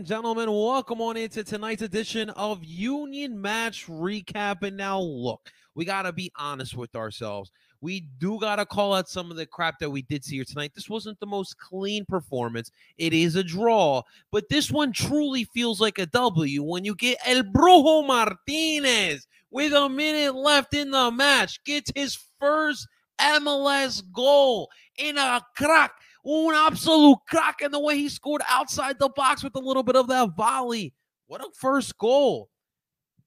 and gentlemen, welcome on into tonight's edition of Union Match Recap. And now, look, we got to be honest with ourselves. We do got to call out some of the crap that we did see here tonight. This wasn't the most clean performance. It is a draw, but this one truly feels like a W when you get El Brujo Martinez with a minute left in the match, gets his first MLS goal in a crack un absolute crack in the way he scored outside the box with a little bit of that volley. What a first goal.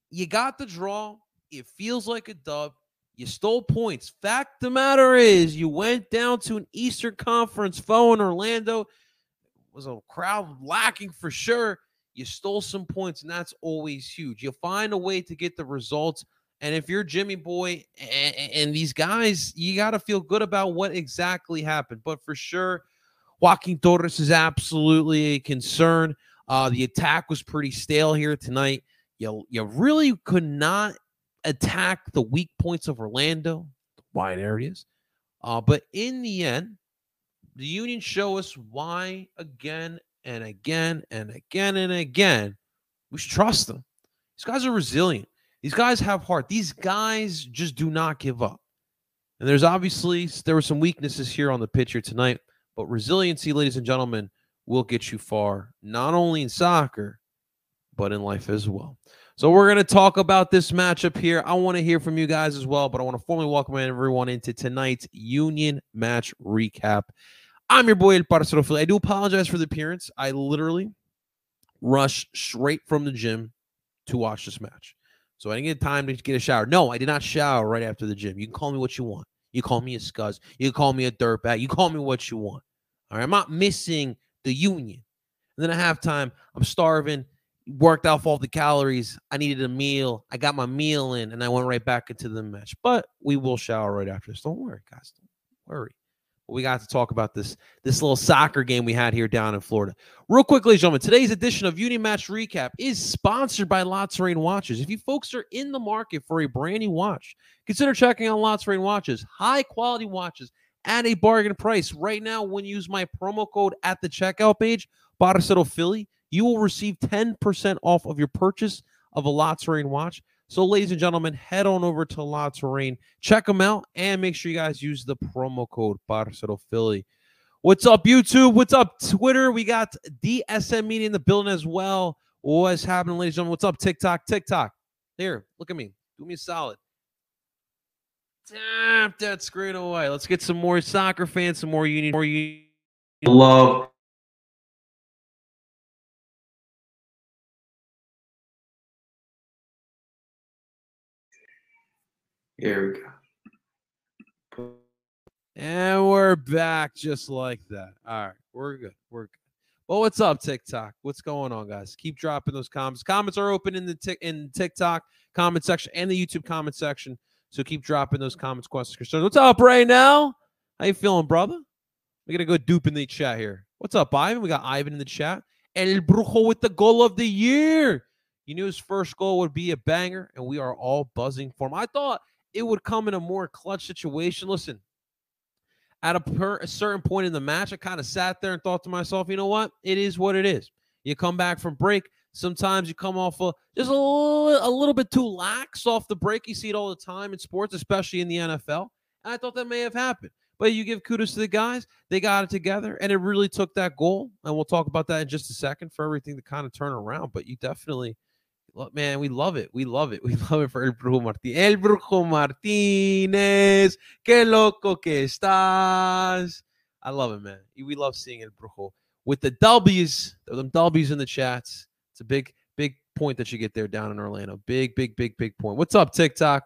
You got the draw. It feels like a dub. You stole points. Fact the matter is, you went down to an Eastern Conference foe in Orlando. It was a crowd lacking for sure. You stole some points, and that's always huge. You find a way to get the results. And if you're Jimmy Boy and, and these guys, you got to feel good about what exactly happened. But for sure, Joaquin Torres is absolutely a concern. Uh, the attack was pretty stale here tonight. You, you really could not attack the weak points of Orlando, the wide areas. Uh, but in the end, the Union show us why again and again and again and again we should trust them. These guys are resilient. These guys have heart. These guys just do not give up. And there's obviously there were some weaknesses here on the pitcher tonight, but resiliency, ladies and gentlemen, will get you far, not only in soccer, but in life as well. So we're going to talk about this matchup here. I want to hear from you guys as well, but I want to formally welcome everyone into tonight's Union match recap. I'm your boy El Parcero Philly. I do apologize for the appearance. I literally rushed straight from the gym to watch this match. So I didn't get time to get a shower. No, I did not shower right after the gym. You can call me what you want. You call me a scuzz. You call me a dirtbag. You call me what you want. All right. I'm not missing the union. And then at halftime, I'm starving, worked off all the calories. I needed a meal. I got my meal in and I went right back into the match. But we will shower right after this. Don't worry, guys. Don't worry we got to talk about this this little soccer game we had here down in Florida. Real quickly, gentlemen, today's edition of Union Match Recap is sponsored by Rain Watches. If you folks are in the market for a brand new watch, consider checking out Rain Watches. High quality watches at a bargain price. Right now, when you use my promo code at the checkout page, Parcero Philly, you will receive 10% off of your purchase of a Rain watch. So, ladies and gentlemen, head on over to La Touraine, check them out, and make sure you guys use the promo code Parcero Philly. What's up, YouTube? What's up, Twitter? We got DSM Media in the building as well. What's happening, ladies and gentlemen? What's up, TikTok? TikTok. There, look at me. Do me a solid. Tap that screen away. Let's get some more soccer fans, some more union, more union. Love Here we go. And we're back just like that. All right, we're good. We're good. Well, what's up, TikTok? What's going on, guys? Keep dropping those comments. Comments are open in the tic- in TikTok comment section and the YouTube comment section. So keep dropping those comments, questions, concerns. What's up, right now? How you feeling, brother? We're gonna go dupe in the chat here. What's up, Ivan? We got Ivan in the chat. El Brujo with the goal of the year. You knew his first goal would be a banger, and we are all buzzing for him. I thought it would come in a more clutch situation. Listen, at a, per, a certain point in the match, I kind of sat there and thought to myself, you know what? It is what it is. You come back from break. Sometimes you come off a, just a little, a little bit too lax off the break. You see it all the time in sports, especially in the NFL. And I thought that may have happened. But you give kudos to the guys. They got it together, and it really took that goal. And we'll talk about that in just a second for everything to kind of turn around. But you definitely – man, we love it. We love it. We love it for El Brujo Martínez. El Brujo Martínez. Qué loco que estás. I love it, man. We love seeing El Brujo with the W's, them W's in the chats. It's a big, big point that you get there down in Orlando. Big, big, big, big point. What's up, TikTok?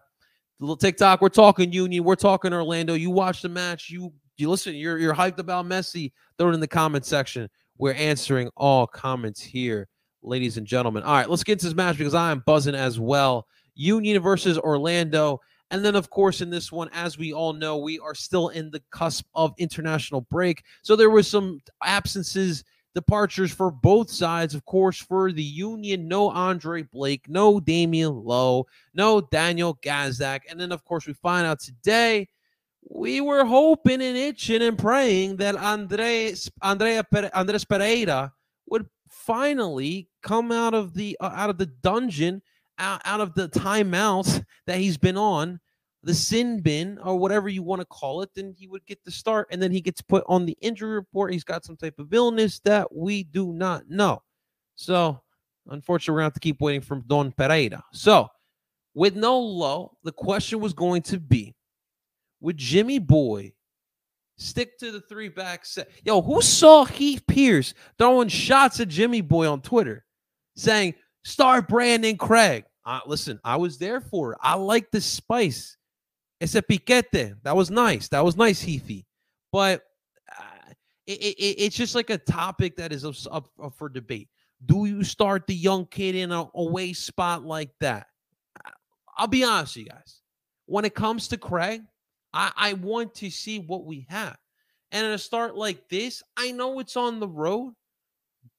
Little TikTok. We're talking Union. We're talking Orlando. You watch the match. You you listen. You're you're hyped about Messi. Throw it in the comment section. We're answering all comments here ladies and gentlemen. All right, let's get into this match because I am buzzing as well. Union versus Orlando. And then, of course, in this one, as we all know, we are still in the cusp of international break. So there was some absences, departures for both sides. Of course, for the Union, no Andre Blake, no Damion Lowe, no Daniel Gazdag. And then, of course, we find out today we were hoping and itching and praying that Andres, Andrea, Andres Pereira would finally come out of the uh, out of the dungeon, out, out of the timeouts that he's been on, the sin bin or whatever you want to call it, then he would get the start, and then he gets put on the injury report. He's got some type of illness that we do not know. So, unfortunately, we're gonna have to keep waiting for Don Pereira. So, with no low, the question was going to be: Would Jimmy Boy stick to the three back set? Yo, who saw Heath Pearce throwing shots at Jimmy Boy on Twitter, saying start Brandon Craig? Uh, listen, I was there for it. I like the spice. It's a piquete. That was nice. That was nice, Heathy. But uh, it, it, it's just like a topic that is up, up, up for debate. Do you start the young kid in a away spot like that? I'll be honest with you guys. When it comes to Craig, I, I want to see what we have. And at a start like this, I know it's on the road,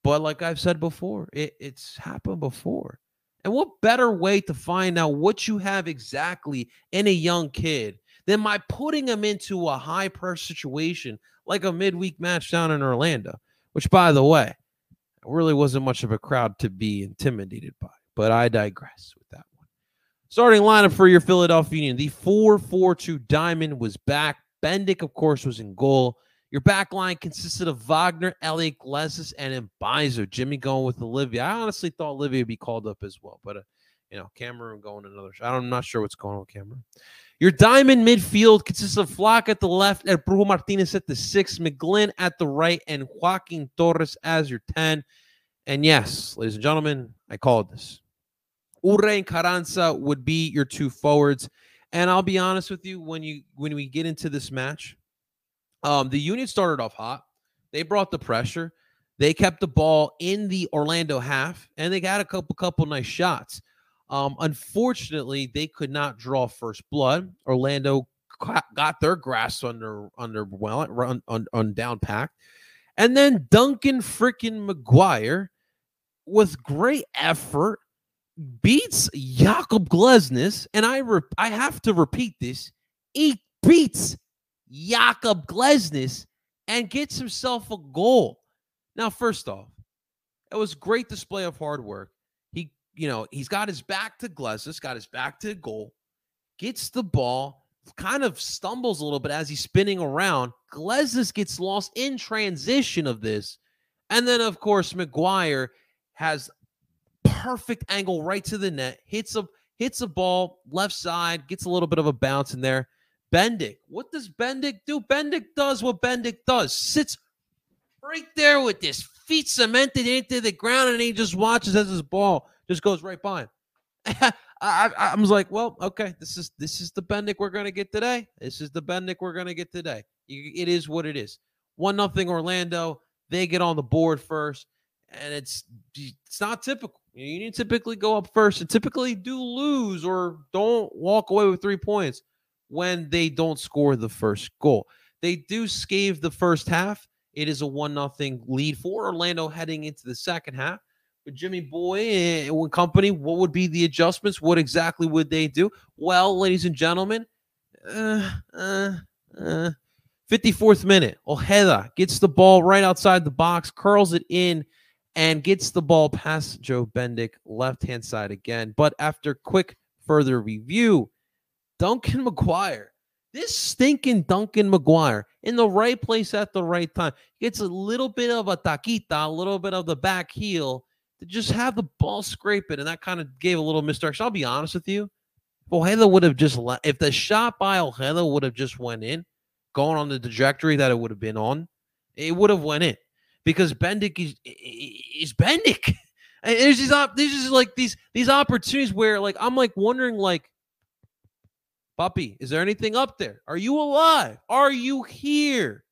but like I've said before, it, it's happened before. And what better way to find out what you have exactly in a young kid than by putting him into a high pressure situation like a midweek match down in Orlando, which, by the way, really wasn't much of a crowd to be intimidated by. But I digress with that one. Starting lineup for your Philadelphia Union. The 4 4 2 Diamond was back. Bendik, of course, was in goal. Your back line consisted of Wagner, Elliot Glesnes, and Mbaizo. Jimmy going with Olivia. I honestly thought Olivia would be called up as well, but uh, you know, Cameroon going another. I'm not sure what's going on with Cameroon. Your diamond midfield consists of Flach at the left, and Brujo Martinez at the six, McGlynn at the right, and Joaquin Torres as your 10. And yes, ladies and gentlemen, I called this. Uhre and Carranza would be your two forwards. And I'll be honest with you, when you when we get into this match, um, the Union started off hot. They brought the pressure. They kept the ball in the Orlando half, and they got a couple couple nice shots. Um, unfortunately, they could not draw first blood. Orlando got their grass under under well on, on, down packed, and then Duncan freaking McGuire, with great effort, beats Jakob Glesnes, and I re- I have to repeat this. He beats Jakob Glesnes and gets himself a goal. Now, first off, it was great display of hard work. He, you know, he's got his back to Glesnes, got his back to goal, gets the ball, kind of stumbles a little bit as he's spinning around. Glesnes gets lost in transition of this. And then, of course, McGuire has perfect angle right to the net, hits a hits a ball left side, gets a little bit of a bounce in there. Bendik. What does Bendik do? Bendik does what Bendik does. Sits right there with his feet cemented into the ground and he just watches as his ball just goes right by him. I, I, I was like, well, okay, this is this is the Bendik we're gonna get today. This is the Bendik we're gonna get today. It is what it is. One nothing Orlando. They get on the board first, and it's it's not typical. You need to typically go up first and typically do lose or don't walk away with three points when they don't score the first goal. They do scave the first half. It is a one nothing lead for Orlando heading into the second half. But Jimmy Boy and company, what would be the adjustments? What exactly would they do? Well, ladies and gentlemen, uh, uh, uh, 54th minute, Ojeda gets the ball right outside the box, curls it in, and gets the ball past Joe Bendik, left hand side again. But after quick further review, Duncan McGuire, this stinking Duncan McGuire in the right place at the right time gets a little bit of a taquita, a little bit of the back heel to just have the ball scrape it. And that kind of gave a little misdirection. I'll be honest with you. If Ojeda would have just if the shot by Ojeda would have just went in, going on the trajectory that it would have been on, it would have went in because Bendik is, is Bendik. And there's these, there's just like these, these opportunities where like, I'm like wondering like, Puppy, is there anything up there? Are you alive? Are you here?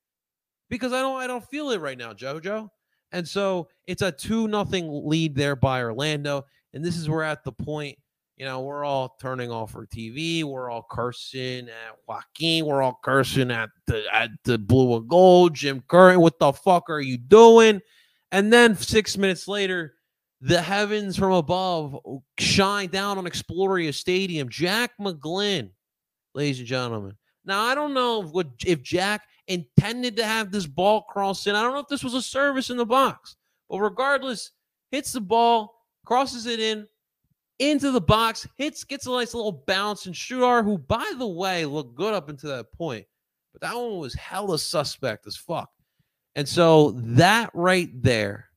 Because I don't I don't feel it right now, Jojo. And so it's a 2 nothing lead there by Orlando. And this is where at the point, you know, we're all turning off our TV. We're all cursing at Joaquin. We're all cursing at the at the blue and gold. Jim Curtin, what the fuck are you doing? And then six minutes later, the heavens from above shine down on Exploria Stadium. Jack McGlynn ladies and gentlemen. Now I don't know if, what, if Jack intended to have this ball cross in. I don't know if this was a service in the box, But regardless, hits the ball, crosses it in into the box, hits, gets a nice little bounce, and Shooter, who by the way looked good up until that point, but that one was hella suspect as fuck. And so that right there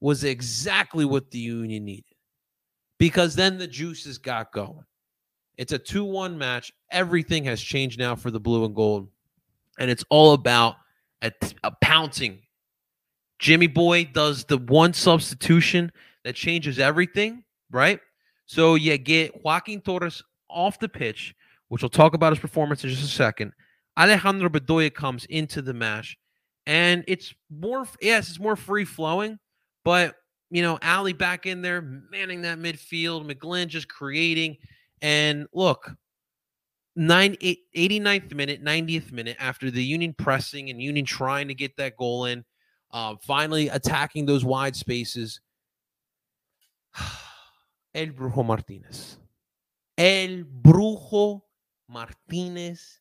was exactly what the Union needed because then the juices got going. It's a 2 1 match. Everything has changed now for the blue and gold. And it's all about a, a pouncing. Jimmy Boy does the one substitution that changes everything, right? So you get Joaquin Torres off the pitch, which we'll talk about his performance in just a second. Alejandro Bedoya comes into the match, and it's more, yes, it's more free flowing, but you know, Ali back in there manning that midfield, McGlynn just creating. And look, nine, 89th minute, 90th minute, after the Union pressing and Union trying to get that goal in, uh, finally attacking those wide spaces. El Brujo Martinez. El Brujo Martinez.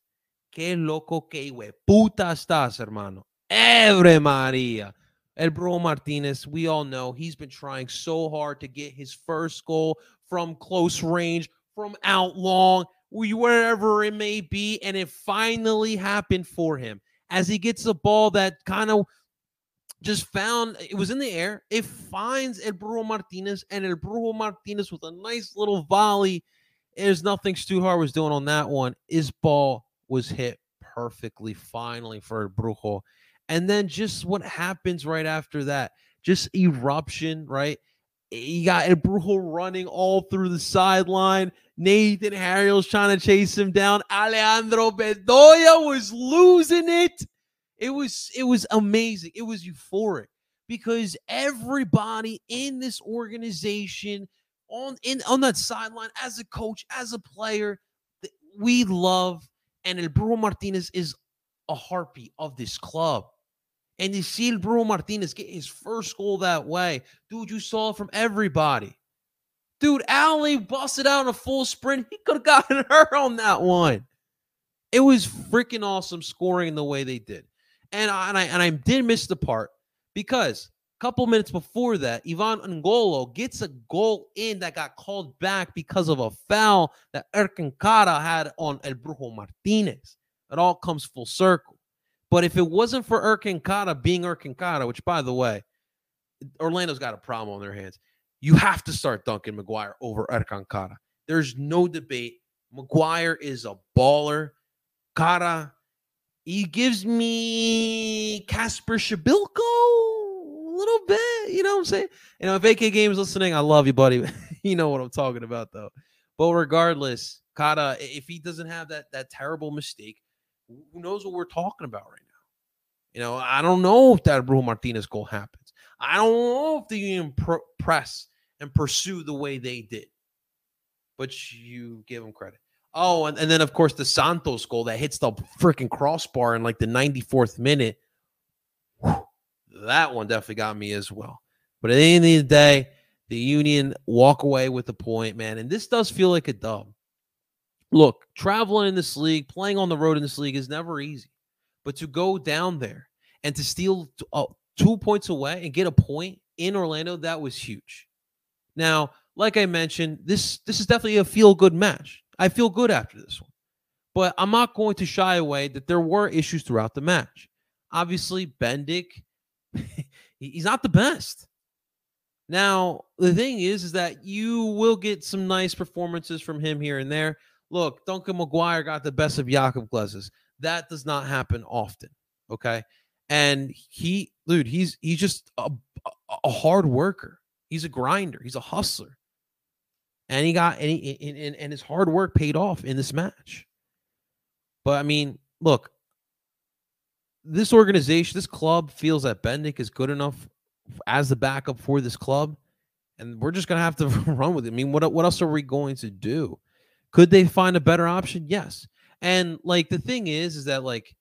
Qué loco, qué puta estás, hermano. Every María. El Brujo Martinez, we all know he's been trying so hard to get his first goal from close range, from out long, wherever it may be. And it finally happened for him as he gets a ball that kind of just found it was in the air. It finds El Brujo Martinez, and El Brujo Martinez with a nice little volley. There's nothing Stajduhar was doing on that one. His ball was hit perfectly, finally, for El Brujo. And then just what happens right after that, just eruption, right? You got El Brujo running all through the sideline. Nathan Harriel's trying to chase him down. Alejandro Bedoya was losing it. It was it was amazing. It was euphoric because everybody in this organization on in on that sideline as a coach, as a player, we love and El Brujo Martinez is a heartbeat of this club. And you see El Brujo Martinez get his first goal that way. Dude, you saw it from everybody. Dude, Ali busted out in a full sprint. He could have gotten her on that one. It was freaking awesome scoring the way they did. And I, and I and I did miss the part because a couple minutes before that, Ivan Angulo gets a goal in that got called back because of a foul that Ercan Kara had on El Brujo Martinez. It all comes full circle. But if it wasn't for Ercan Kara being Ercan Kara, which by the way, Orlando's got a problem on their hands, you have to start Duncan McGuire over Ercan Kara. There's no debate. McGuire is a baller. Kara, he gives me Kacper Przybyłko a little bit. You know what I'm saying? You know, if AK Games listening, I love you, buddy. you know what I'm talking about, though. But regardless, Kara, if he doesn't have that that terrible mistake, who knows what we're talking about right now? You know, I don't know if that Brujo Martinez goal happens. I don't know if the Union press and pursue the way they did. But you give them credit. Oh, and, and then of course the Santos goal that hits the freaking crossbar in like the 94th minute. Whew, that one definitely got me as well. But at the end of the day, the Union walk away with the point, man. And this does feel like a dub. Look, traveling in this league, playing on the road in this league is never easy. But to go down there and to steal uh, two points away and get a point in Orlando, that was huge. Now, like I mentioned, this this is definitely a feel good match. I feel good after this one. But I'm not going to shy away that there were issues throughout the match. Obviously, Bendik, he's not the best. Now, the thing is, is that you will get some nice performances from him here and there. Look, Duncan McGuire got the best of Jakob Glesnes. That does not happen often. Okay. And he, dude, he's he's just a, a hard worker. He's a grinder. He's a hustler and he got and, he, and, and his hard work paid off in this match. But I mean, look, this organization, this club feels that Bendik is good enough as the backup for this club, and we're just gonna have to run with it. I mean, what what else are we going to do? Could they find a better option? Yes. And like the thing is, is that like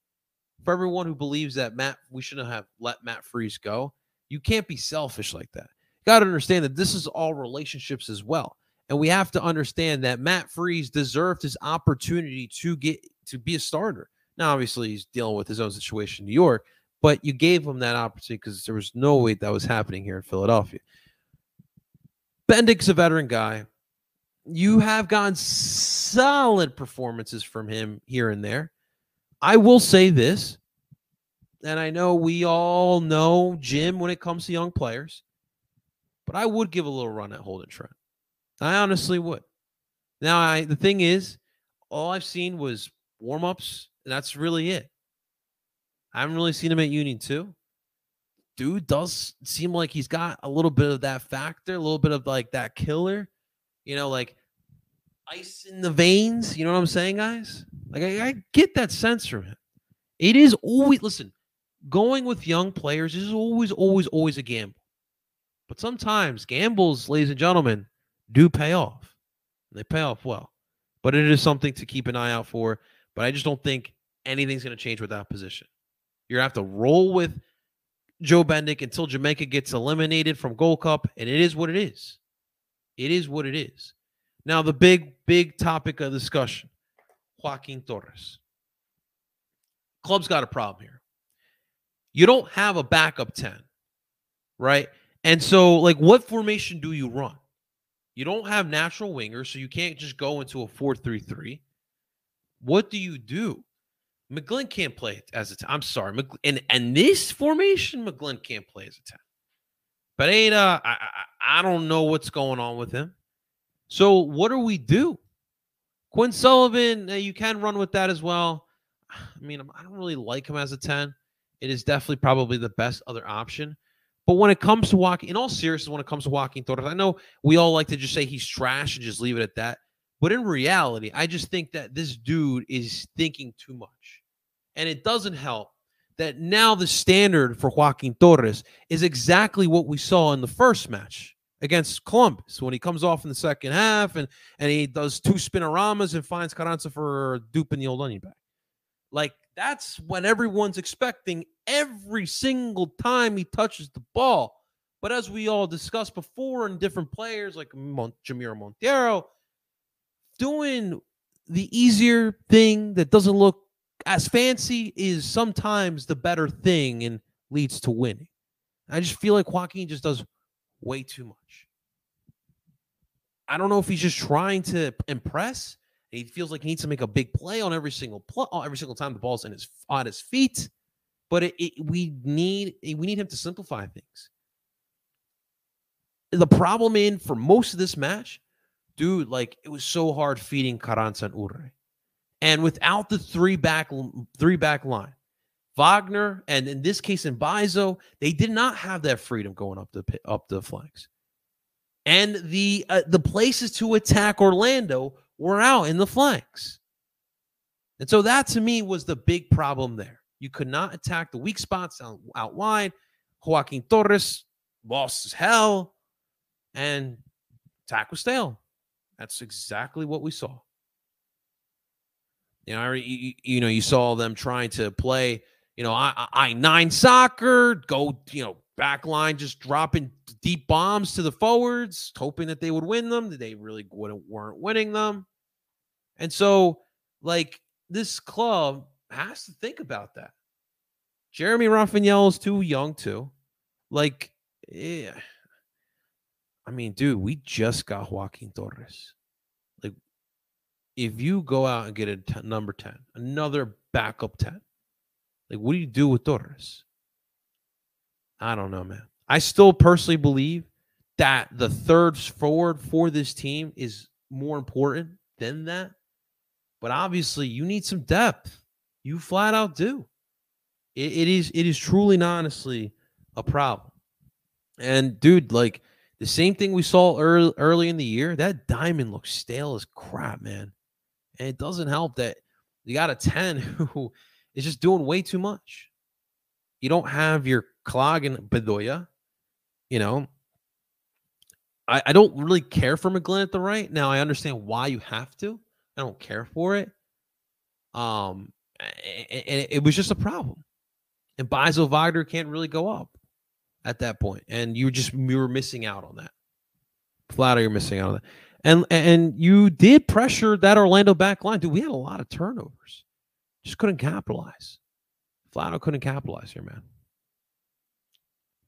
for everyone who believes that Matt, we shouldn't have let Matt Freese go. You can't be selfish like that. Got to understand that this is all relationships as well. And we have to understand that Matt Freese deserved his opportunity to get to be a starter. Now, obviously, he's dealing with his own situation in New York, but you gave him that opportunity because there was no way that was happening here in Philadelphia. Bendik's a veteran guy. You have gotten solid performances from him here and there. I will say this, and I know we all know Jim when it comes to young players, but I would give a little run at Holden Trent. I honestly would. Now, I the thing is, all I've seen was warm ups, and that's really it. I haven't really seen him at Union too. Dude does seem like he's got a little bit of that factor, a little bit of like that killer, you know, like ice in the veins. You know what I'm saying, guys? Like I, I get that sense from him. It is always listen, going with young players is always, always, always a gamble. But sometimes gambles, ladies and gentlemen, do pay off. They pay off well. But it is something to keep an eye out for. But I just don't think anything's going to change with that position. You're going to have to roll with Joe Bendik until Jamaica gets eliminated from Gold Cup. And it is what it is. It is what it is. Now, the big, big topic of discussion Joaquin Torres. Club's got a problem here. You don't have a backup 10, right? And so, like, what formation do you run? You don't have natural wingers, so you can't just go into a 4 3 3. What do you do? McGlynn can't play as a 10. I'm sorry. McGlynn, and, and this formation, McGlynn can't play as a 10. Pereira, I, I, I don't know what's going on with him. So, what do we do? Quinn Sullivan, uh, you can run with that as well. I mean, I don't really like him as a 10. It is definitely probably the best other option. But when it comes to walking, in all seriousness, when it comes to walking Torres, I know we all like to just say he's trash and just leave it at that. But in reality, I just think that this dude is thinking too much. And it doesn't help that now the standard for Joaquin Torres is exactly what we saw in the first match against Columbus when he comes off in the second half and and he does two spinoramas and finds Carranza for duping the old onion bag. Like that's what everyone's expecting every single time he touches the ball. But as we all discussed before, in different players like Mon- Jamiro Monteiro, doing the easier thing that doesn't look as fancy is sometimes the better thing and leads to winning. I just feel like Joaquin just does way too much. I don't know if he's just trying to impress. He feels like he needs to make a big play on every single play, every single time the ball's in his on his feet. But it, it, we need we need him to simplify things. The problem in for most of this match, dude, like it was so hard feeding Carranza and Uhre, and without the three back three back line, Wagner, and in this case in Mbaizo, they did not have that freedom going up the up the flanks. And the uh, the places to attack Orlando were out in the flanks. And so that to me was the big problem there. You could not attack the weak spots out, out wide. Joaquin Torres lost as hell, and attack was stale. That's exactly what we saw. You know, you, you know, you saw them trying to play you know, I, I nine soccer, go, you know, back line just dropping deep bombs to the forwards, hoping that they would win them. They really wouldn't weren't winning them. And so, like, this club has to think about that. Jeremy Rafael is too young, too. Like, yeah. I mean, dude, we just got Joaquin Torres. Like, if you go out and get a t- number 10, another backup 10, like, what do you do with Torres? I don't know, man. I still personally believe that the third forward for this team is more important than that. But obviously, you need some depth. You flat out do. it, it is it is truly and honestly a problem. And dude, like the same thing we saw early early in the year, that diamond looks stale as crap, man. And it doesn't help that you got a 10 who is just doing way too much. You don't have your Clog and Bedoya. You know, I, I don't really care for McGlynn at the right. Now I understand why you have to. I don't care for it. Um, and it, was just a problem. And Mbaizo Wagner can't really go up at that point, and you just you were missing out on that. Flat out, you're missing out on that. And and you did pressure that Orlando back line. Dude, we had a lot of turnovers. Just couldn't capitalize. flat out couldn't capitalize here, man.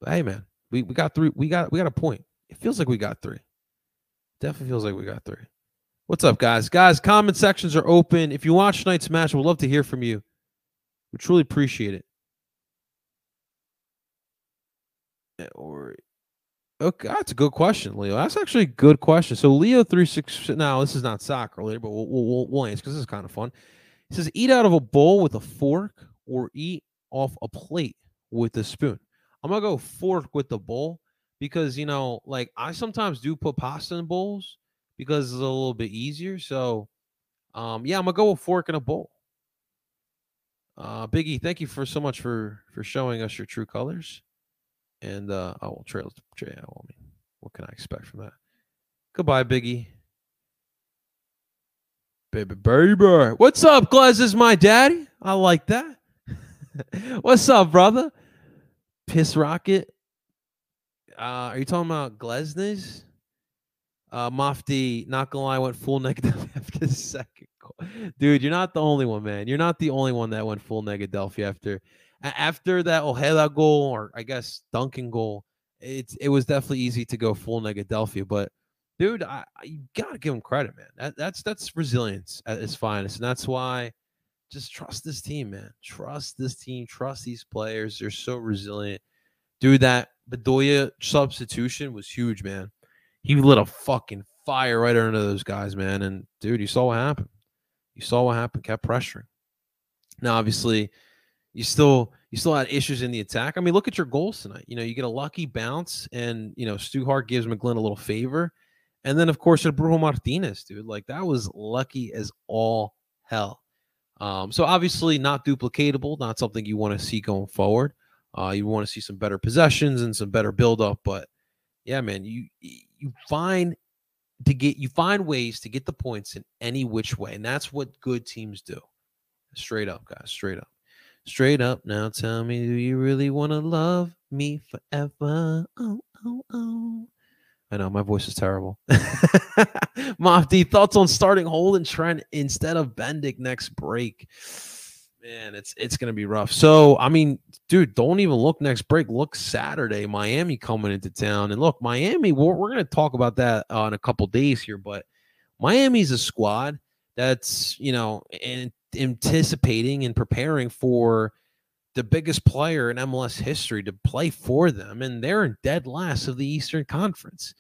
But hey, man, we, we got three. We got we got a point. It feels like we got three. Definitely feels like we got three. What's up, guys? Guys, comment sections are open. If you watch tonight's match, we'd love to hear from you. We truly appreciate it. Or okay, that's a good question, Leo. That's actually a good question. So Leo three six. Now this is not soccer related, but we'll, we'll, we'll answer because this is kind of fun. He says, "Eat out of a bowl with a fork, or eat off a plate with a spoon." I'm gonna go fork with the bowl because you know, like I sometimes do put pasta in bowls because it's a little bit easier. So, um, yeah, I'm gonna go with fork and a bowl. Uh, Biggie, thank you for so much for for showing us your true colors. And uh, well, trail, trail. Well, I mean, what can I expect from that? Goodbye, Biggie. Baby, baby. What's up, Glaz? Is my daddy? I like that. What's up, brother? Piss Rocket. Uh, are you talking about Glesnes? Uh, Mofty, not gonna lie, went full negative after the second goal. Dude, you're not the only one, man. You're not the only one that went full negative after after that Ojeda goal, or I guess Duncan goal. It's it was definitely easy to go full negative, but dude, I, I you gotta give him credit, man. That, that's that's resilience at its finest, and that's why just trust this team, man. Trust this team. Trust these players. They're so resilient. Dude, that Bedoya substitution was huge, man. He lit a fucking fire right under those guys, man. And dude, you saw what happened. You saw what happened. Kept pressuring. Now, obviously, you still you still had issues in the attack. I mean, look at your goals tonight. You know, you get a lucky bounce, and you know Stajduhar gives McGlynn a little favor, and then of course you Brujo Martinez, dude. Like that was lucky as all hell. Um, so obviously not duplicatable, not something you want to see going forward. Uh, you want to see some better possessions and some better buildup, but yeah, man, you you find to get you find ways to get the points in any which way, and that's what good teams do. Straight up, guys, straight up. Straight up now, tell me, do you really want to love me forever? Oh, oh, oh. I know my voice is terrible. Mofty, thoughts on starting Holden Trent instead of Bendik next break? Man, it's it's gonna be rough. So, I mean, dude, don't even look next break. Look Saturday, Miami coming into town, and look, Miami. We're, we're gonna talk about that uh, in a couple days here, but Miami's a squad that's you know in, anticipating and preparing for the biggest player in MLS history to play for them, and they're in dead last of the Eastern Conference.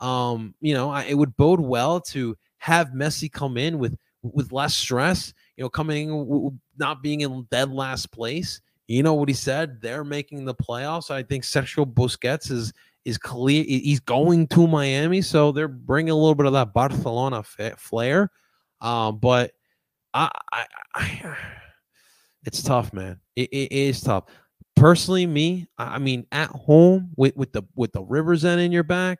Um, you know, I, it would bode well to have Messi come in with with less stress. You know, coming not being in dead last place. You know what he said? They're making the playoffs. I think Sergio Busquets is is clear. He's going to Miami, so they're bringing a little bit of that Barcelona flair. Um, but I, I, I it's tough, man. It, it is tough. Personally, me, I mean, at home with with the with the Rivers end in your back,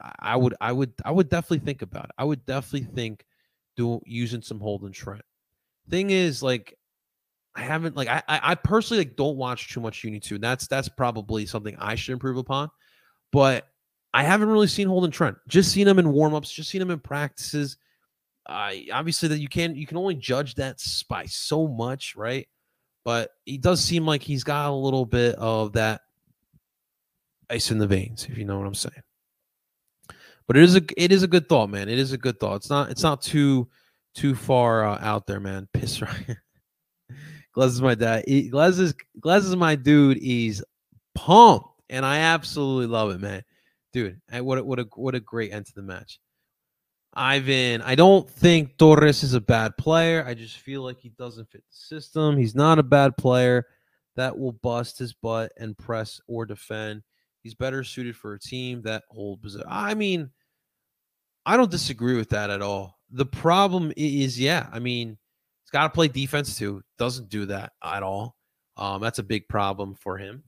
I- I would I would I would definitely think about it. I would definitely think do using some Holden Trent. Thing is, like, I haven't like I I personally like don't watch too much Uni two. That's that's probably something I should improve upon. But I haven't really seen Holden Trent. Just seen him in warmups. Just seen him in practices. I obviously that you can you can only judge that by so much, right? But he does seem like he's got a little bit of that ice in the veins, if you know what I'm saying. But it is a it is a good thought, man. It is a good thought. It's not it's not too too far uh, out there, man. Piss right. Glaz is my dad. He, Glaz is is my dude. He's pumped, and I absolutely love it, man. Dude, what a, what a what a great end to the match. Ivan, I don't think Torres is a bad player. I just feel like he doesn't fit the system. He's not a bad player that will bust his butt and press or defend. He's better suited for a team that hold position. I mean, I don't disagree with that at all. The problem is, yeah, I mean, he's got to play defense too. Doesn't do that at all. Um, that's a big problem for him.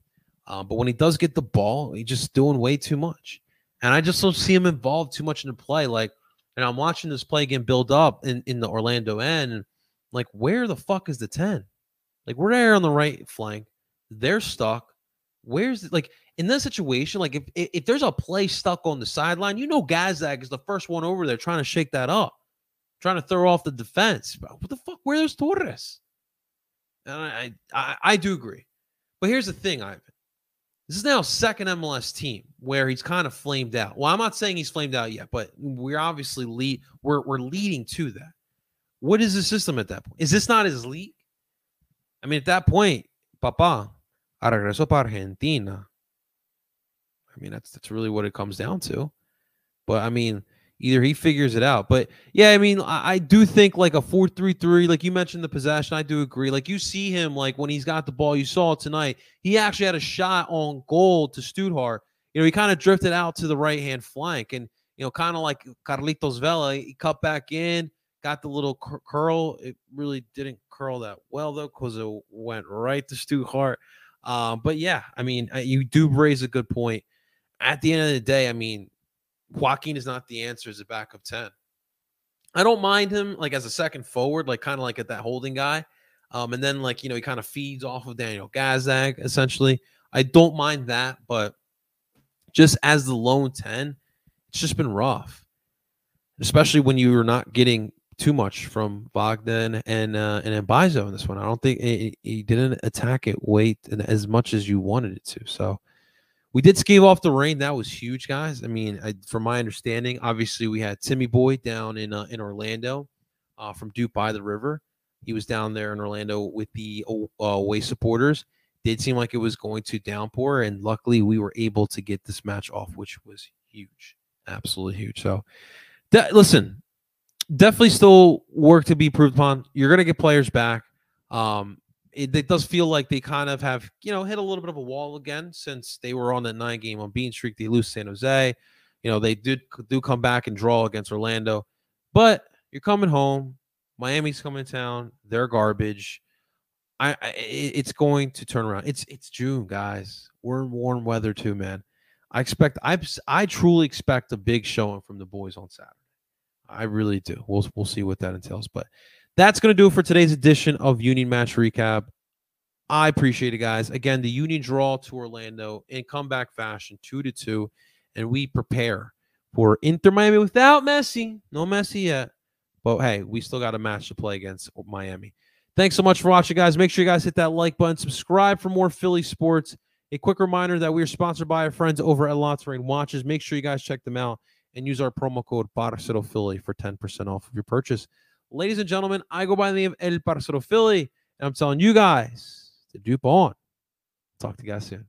Um, but when he does get the ball, he's just doing way too much. And I just don't see him involved too much in the play. Like, and I'm watching this play again build up in, in the Orlando end. And like, where the fuck is the 10? Like, we're there on the right flank. They're stuck. Where's the, like in this situation? Like, if, if if there's a play stuck on the sideline, you know, Gazdag is the first one over there trying to shake that up, trying to throw off the defense. What the fuck? Where's Torres? And I, I, I do agree. But here's the thing, Ivan. This is now second MLS team where he's kind of flamed out. Well, I'm not saying he's flamed out yet, but we're obviously lead we're we're leading to that. What is the system at that point? Is this not his league? I mean, at that point, Papa, a regreso para Argentina. I mean, that's that's really what it comes down to. But I mean, either he figures it out. But yeah, I mean, I, I do think like a 4 3 3, like you mentioned the possession, I do agree. Like you see him, like when he's got the ball, you saw it tonight, he actually had a shot on goal to Stajduhar. You know, he kind of drifted out to the right hand flank and, you know, kind of like Carlitos Vela, he cut back in, got the little cur- curl. It really didn't curl that well, though, because it went right to Stajduhar. Um, but yeah, I mean, you do raise a good point. At the end of the day, I mean, Joaquin is not the answer as a backup 10. I don't mind him like as a second forward, like kind of like at that holding guy. Um, and then like, you know, he kind of feeds off of Daniel Gazdag essentially. I don't mind that, but just as the lone 10, it's just been rough. Especially when you were not getting too much from Bogdan and uh, and Mbaizo in this one. I don't think he didn't attack it weight as much as you wanted it to. So we did skate off the rain. That was huge, guys. I mean, I, from my understanding, obviously we had Timmy Boy down in uh, in Orlando uh, from Duke by the River. He was down there in Orlando with the uh, away supporters. Did seem like it was going to downpour, and luckily we were able to get this match off, which was huge, absolutely huge. So, de- listen, definitely still work to be proved upon. You're going to get players back. Um, it, it, does feel like they kind of have, you know, hit a little bit of a wall again since they were on that nine game on bean streak. They lose San Jose. You know, they did do come back and draw against Orlando, but you're coming home. Miami's coming to town. They're garbage. I, I it's going to turn around. It's it's June, guys. We're in warm weather too, man. I expect I I truly expect a big showing from the boys on Saturday. I really do. We'll we'll see what that entails, but that's going to do it for today's edition of Union Match Recap. I appreciate it, guys. Again, the Union draw to Orlando in comeback fashion, two to two, and we prepare for Inter Miami without Messi. No Messi yet, but hey, we still got a match to play against Miami. Thanks so much for watching, guys. Make sure you guys hit that like button, subscribe for more Philly sports. A quick reminder that we are sponsored by our friends over at La Touraine Watches. Make sure you guys check them out and use our promo code Parcero Philly for 10% off of your purchase. Ladies and gentlemen, I go by the name of El Parcero Philly, and I'm telling you guys to dupe on. Talk to you guys soon.